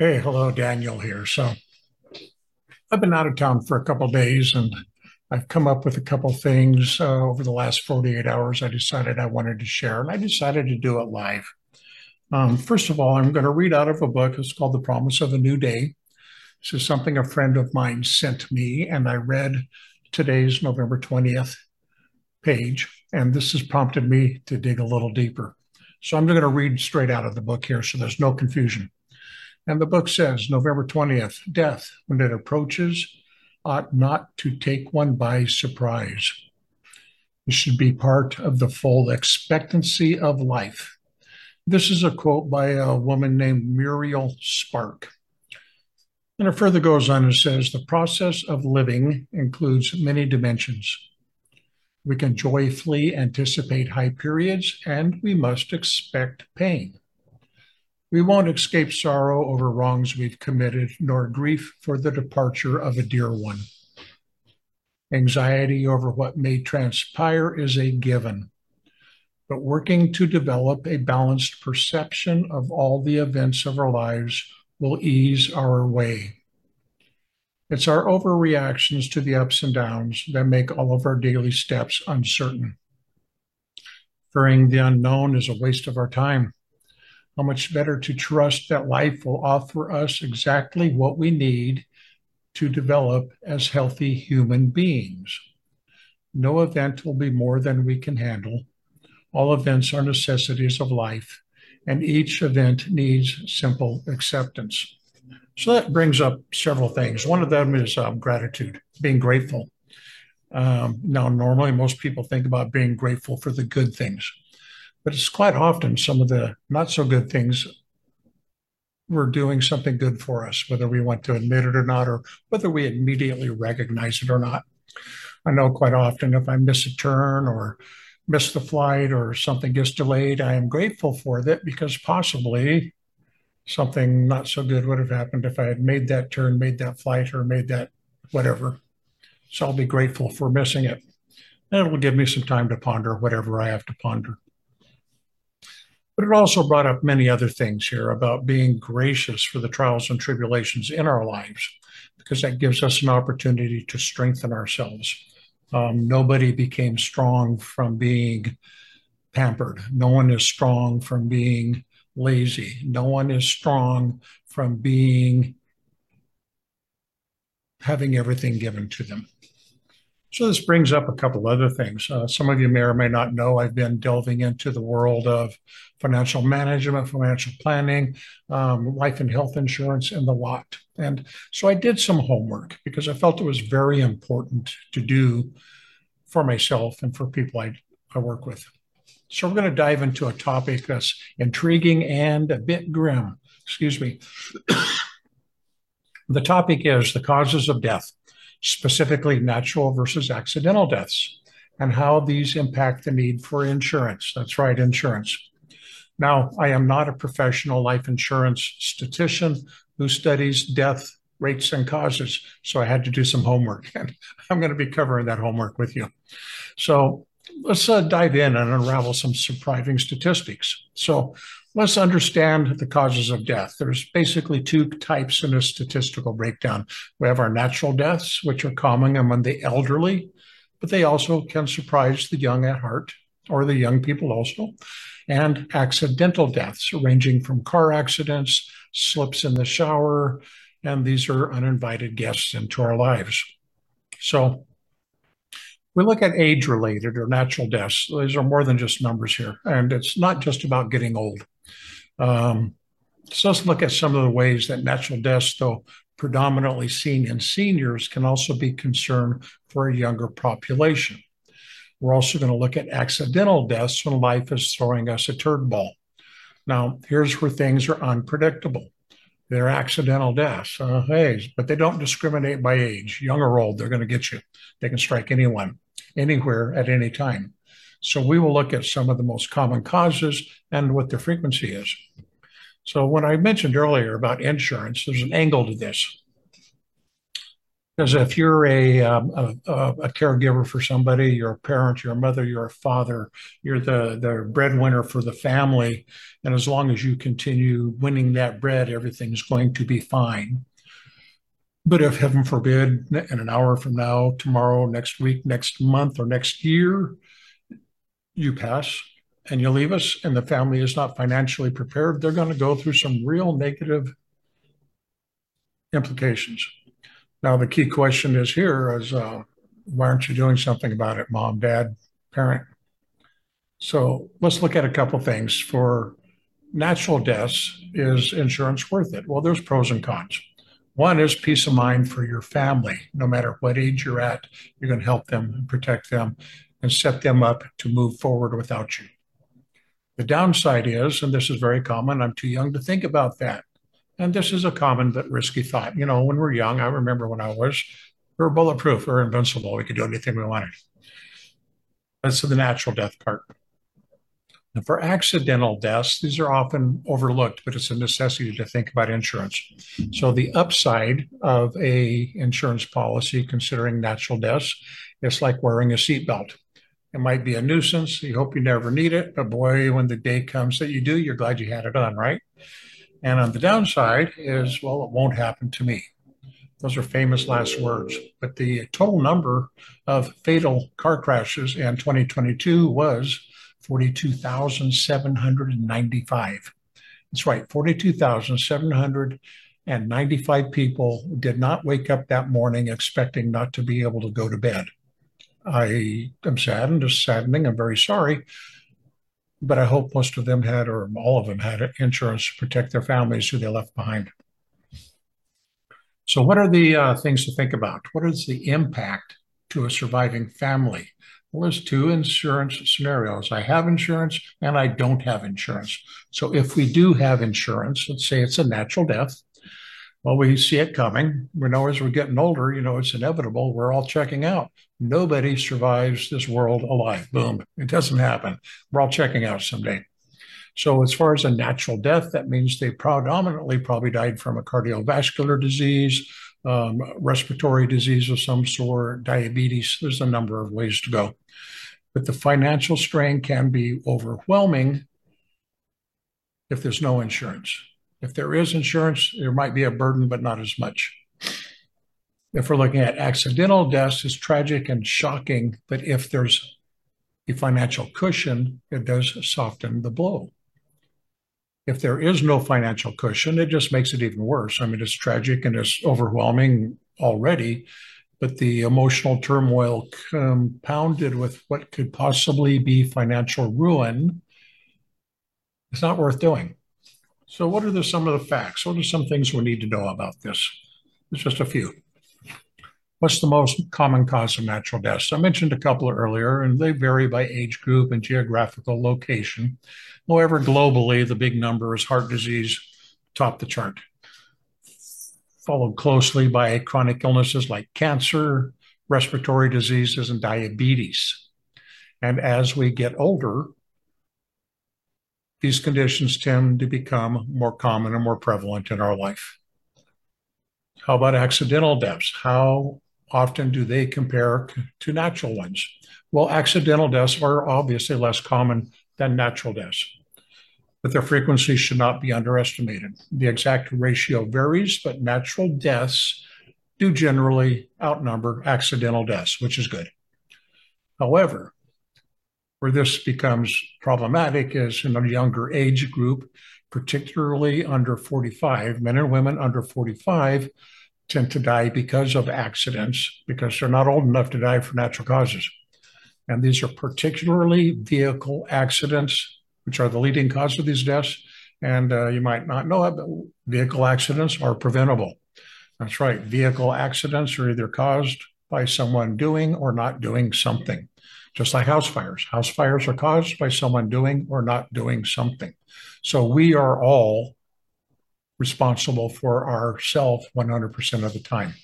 Hey, hello, Daniel here. So I've been out of town for a couple days and I've come up with a couple things uh, over the last 48 hours I decided I wanted to share, and I decided to do it live. Um, first of all, I'm going to read out of a book. It's called The Promise of a New Day. This is something a friend of mine sent me, and I read today's November 20th page, and this has prompted me to dig a little deeper. So I'm going to read straight out of the book here so there's no confusion. And the book says, November 20th, death, when it approaches, ought not to take one by surprise. It should be part of the full expectancy of life. This is a quote by a woman named Muriel Spark. And it further goes on and says the process of living includes many dimensions. We can joyfully anticipate high periods and we must expect pain. We won't escape sorrow over wrongs we've committed, nor grief for the departure of a dear one. Anxiety over what may transpire is a given, but working to develop a balanced perception of all the events of our lives will ease our way. It's our overreactions to the ups and downs that make all of our daily steps uncertain. Fearing the unknown is a waste of our time how much better to trust that life will offer us exactly what we need to develop as healthy human beings. No event will be more than we can handle. All events are necessities of life, and each event needs simple acceptance. So that brings up several things. One of them is um, gratitude, being grateful. Um, now, normally most people think about being grateful for the good things. But it's quite often some of the not so good things were doing something good for us, whether we want to admit it or not, or whether we immediately recognize it or not. I know quite often if I miss a turn or miss the flight or something gets delayed, I am grateful for that because possibly something not so good would have happened if I had made that turn, made that flight, or made that whatever. So I'll be grateful for missing it. And it'll give me some time to ponder whatever I have to ponder. But it also brought up many other things here about being gracious for the trials and tribulations in our lives, because that gives us an opportunity to strengthen ourselves. Um, nobody became strong from being pampered. No one is strong from being lazy. No one is strong from being having everything given to them. So this brings up a couple other things. Uh, some of you may or may not know I've been delving into the world of financial management, financial planning, um, life and health insurance, and the lot. And so I did some homework because I felt it was very important to do for myself and for people I, I work with. So we're going to dive into a topic that's intriguing and a bit grim. Excuse me. the topic is the causes of death specifically natural versus accidental deaths, and how these impact the need for insurance. That's right, insurance. Now, I am not a professional life insurance statistician who studies death rates and causes, so I had to do some homework, and I'm going to be covering that homework with you. So let's uh, dive in and unravel some surprising statistics. So let's understand the causes of death. There's basically two types in a statistical breakdown. We have our natural deaths, which are common among the elderly, but they also can surprise the young at heart or the young people also, and accidental deaths ranging from car accidents, slips in the shower, and these are uninvited guests into our lives. So we look at age related or natural deaths. These are more than just numbers here. And it's not just about getting old. Um, so let's look at some of the ways that natural deaths, though predominantly seen in seniors, can also be concern for a younger population. We're also going to look at accidental deaths when life is throwing us a turd ball. Now, here's where things are unpredictable. They're accidental deaths. Uh, hey, but they don't discriminate by age, young or old. They're going to get you. They can strike anyone anywhere at any time. So we will look at some of the most common causes and what their frequency is. So when I mentioned earlier about insurance, there's an angle to this. Because if you're a, um, a, a caregiver for somebody, you're a parent, you're a mother, you're a father, you're the, the breadwinner for the family. And as long as you continue winning that bread, everything's going to be fine. But if heaven forbid, in an hour from now, tomorrow, next week, next month, or next year, you pass and you leave us and the family is not financially prepared, they're going to go through some real negative implications. Now, the key question is here is uh, why aren't you doing something about it, mom, dad, parent? So let's look at a couple things. For natural deaths, is insurance worth it? Well, there's pros and cons. One is peace of mind for your family. No matter what age you're at, you're going to help them and protect them and set them up to move forward without you. The downside is, and this is very common, I'm too young to think about that. And this is a common but risky thought. You know, when we're young, I remember when I was, we're bulletproof, we're invincible, we could do anything we wanted. That's the natural death part. And for accidental deaths, these are often overlooked, but it's a necessity to think about insurance. So the upside of a insurance policy considering natural deaths it's like wearing a seatbelt. It might be a nuisance. You hope you never need it, but boy, when the day comes that you do, you're glad you had it on, right? And on the downside is, well, it won't happen to me. Those are famous last words. But the total number of fatal car crashes in 2022 was 42,795. That's right, 42,795 people did not wake up that morning expecting not to be able to go to bed. I am saddened, it's saddening, I'm very sorry, but I hope most of them had, or all of them had insurance to protect their families who they left behind. So, what are the uh, things to think about? What is the impact to a surviving family? There's two insurance scenarios. I have insurance and I don't have insurance. So, if we do have insurance, let's say it's a natural death, well, we see it coming. We know as we're getting older, you know, it's inevitable. We're all checking out. Nobody survives this world alive. Boom. It doesn't happen. We're all checking out someday. So, as far as a natural death, that means they predominantly probably died from a cardiovascular disease, um, respiratory disease of some sort, diabetes. There's a number of ways to go. But the financial strain can be overwhelming if there's no insurance. If there is insurance, there might be a burden, but not as much. If we're looking at accidental deaths, it's tragic and shocking, but if there's a financial cushion, it does soften the blow. If there is no financial cushion, it just makes it even worse. I mean, it's tragic and it's overwhelming already, but the emotional turmoil compounded with what could possibly be financial ruin is not worth doing. So, what are the, some of the facts? What are some things we need to know about this? It's just a few. What's the most common cause of natural deaths? I mentioned a couple earlier, and they vary by age group and geographical location. However, globally, the big number is heart disease, top the chart, followed closely by chronic illnesses like cancer, respiratory diseases, and diabetes. And as we get older, these conditions tend to become more common and more prevalent in our life. How about accidental deaths? How often do they compare to natural ones? Well, accidental deaths are obviously less common than natural deaths, but their frequency should not be underestimated. The exact ratio varies, but natural deaths do generally outnumber accidental deaths, which is good. However, where this becomes problematic is in a younger age group, particularly under 45. Men and women under 45 tend to die because of accidents because they're not old enough to die for natural causes. And these are particularly vehicle accidents, which are the leading cause of these deaths. And uh, you might not know it, but vehicle accidents are preventable. That's right. Vehicle accidents are either caused by someone doing or not doing something just like house fires. House fires are caused by someone doing or not doing something. So we are all responsible for ourself 100% of the time.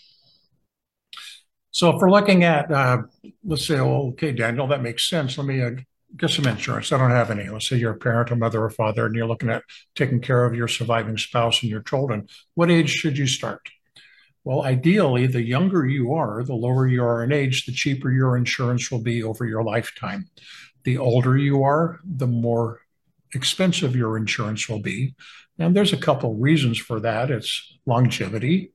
So if we're looking at, uh, let's say, well, okay, Daniel, that makes sense. Let me uh, get some insurance. I don't have any. Let's say you're a parent, a mother, or father, and you're looking at taking care of your surviving spouse and your children. What age should you start? Well, ideally, the younger you are, the lower you are in age, the cheaper your insurance will be over your lifetime. The older you are, the more expensive your insurance will be. And there's a couple reasons for that. It's longevity.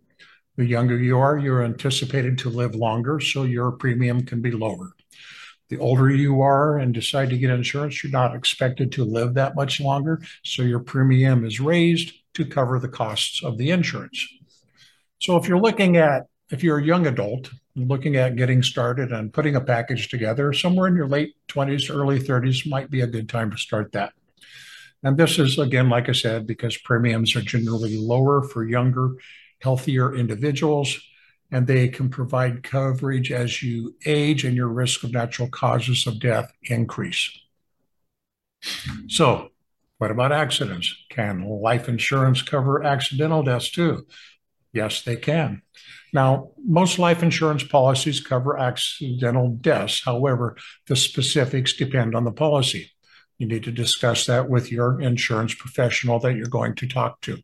The younger you are, you're anticipated to live longer, so your premium can be lower. The older you are and decide to get insurance, you're not expected to live that much longer, so your premium is raised to cover the costs of the insurance. So if you're looking at, if you're a young adult, looking at getting started and putting a package together, somewhere in your late 20s, early 30s might be a good time to start that. And this is, again, like I said, because premiums are generally lower for younger, healthier individuals, and they can provide coverage as you age and your risk of natural causes of death increase. So, what about accidents? Can life insurance cover accidental deaths too? Yes, they can. Now, most life insurance policies cover accidental deaths. However, the specifics depend on the policy. You need to discuss that with your insurance professional that you're going to talk to.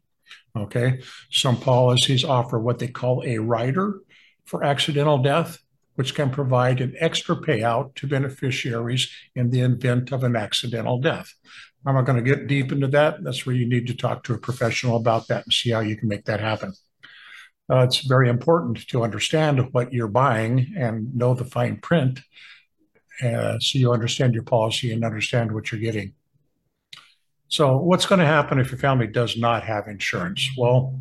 Okay. Some policies offer what they call a rider for accidental death, which can provide an extra payout to beneficiaries in the event of an accidental death. I'm not going to get deep into that. That's where you need to talk to a professional about that and see how you can make that happen. Uh, it's very important to understand what you're buying and know the fine print uh, so you understand your policy and understand what you're getting. So, what's going to happen if your family does not have insurance? Well,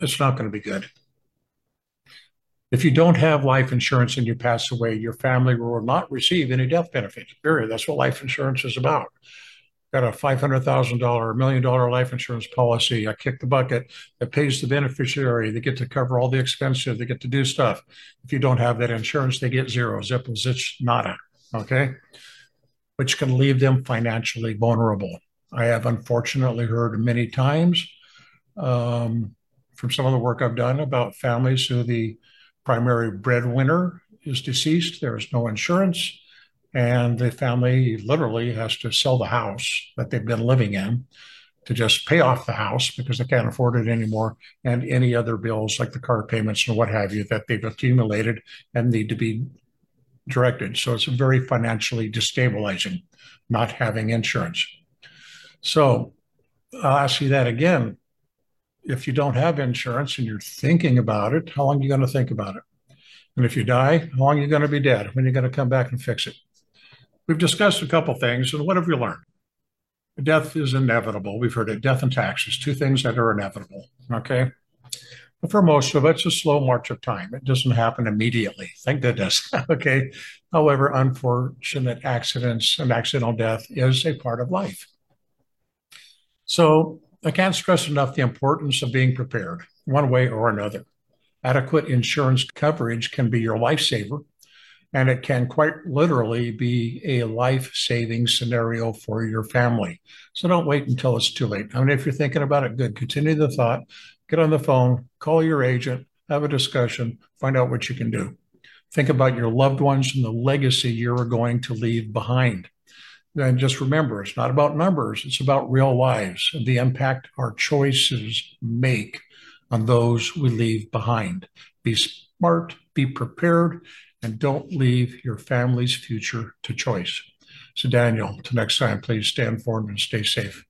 it's not going to be good. If you don't have life insurance and you pass away, your family will not receive any death benefits. Period. That's what life insurance is about got a $500,000, a million dollar life insurance policy. I kick the bucket that pays the beneficiary. They get to cover all the expenses. They get to do stuff. If you don't have that insurance, they get zero, zip, zitch, nada. Okay. Which can leave them financially vulnerable. I have unfortunately heard many times um, from some of the work I've done about families who the primary breadwinner is deceased. There is no insurance and the family literally has to sell the house that they've been living in to just pay off the house because they can't afford it anymore and any other bills like the car payments and what have you that they've accumulated and need to be directed. So it's very financially destabilizing not having insurance. So I'll ask you that again. If you don't have insurance and you're thinking about it, how long are you going to think about it? And if you die, how long are you going to be dead? When are you going to come back and fix it? We've discussed a couple things, and what have we learned? Death is inevitable. We've heard it. Death and taxes, two things that are inevitable. Okay. But for most of us, it's a slow march of time. It doesn't happen immediately. Thank goodness. okay. However, unfortunate accidents and accidental death is a part of life. So I can't stress enough the importance of being prepared one way or another. Adequate insurance coverage can be your lifesaver and it can quite literally be a life saving scenario for your family. So don't wait until it's too late. I mean, if you're thinking about it, good. Continue the thought, get on the phone, call your agent, have a discussion, find out what you can do. Think about your loved ones and the legacy you're going to leave behind. And just remember, it's not about numbers, it's about real lives and the impact our choices make on those we leave behind. Be smart, be prepared, and don't leave your family's future to choice. So, Daniel, till next time, please stay informed and stay safe.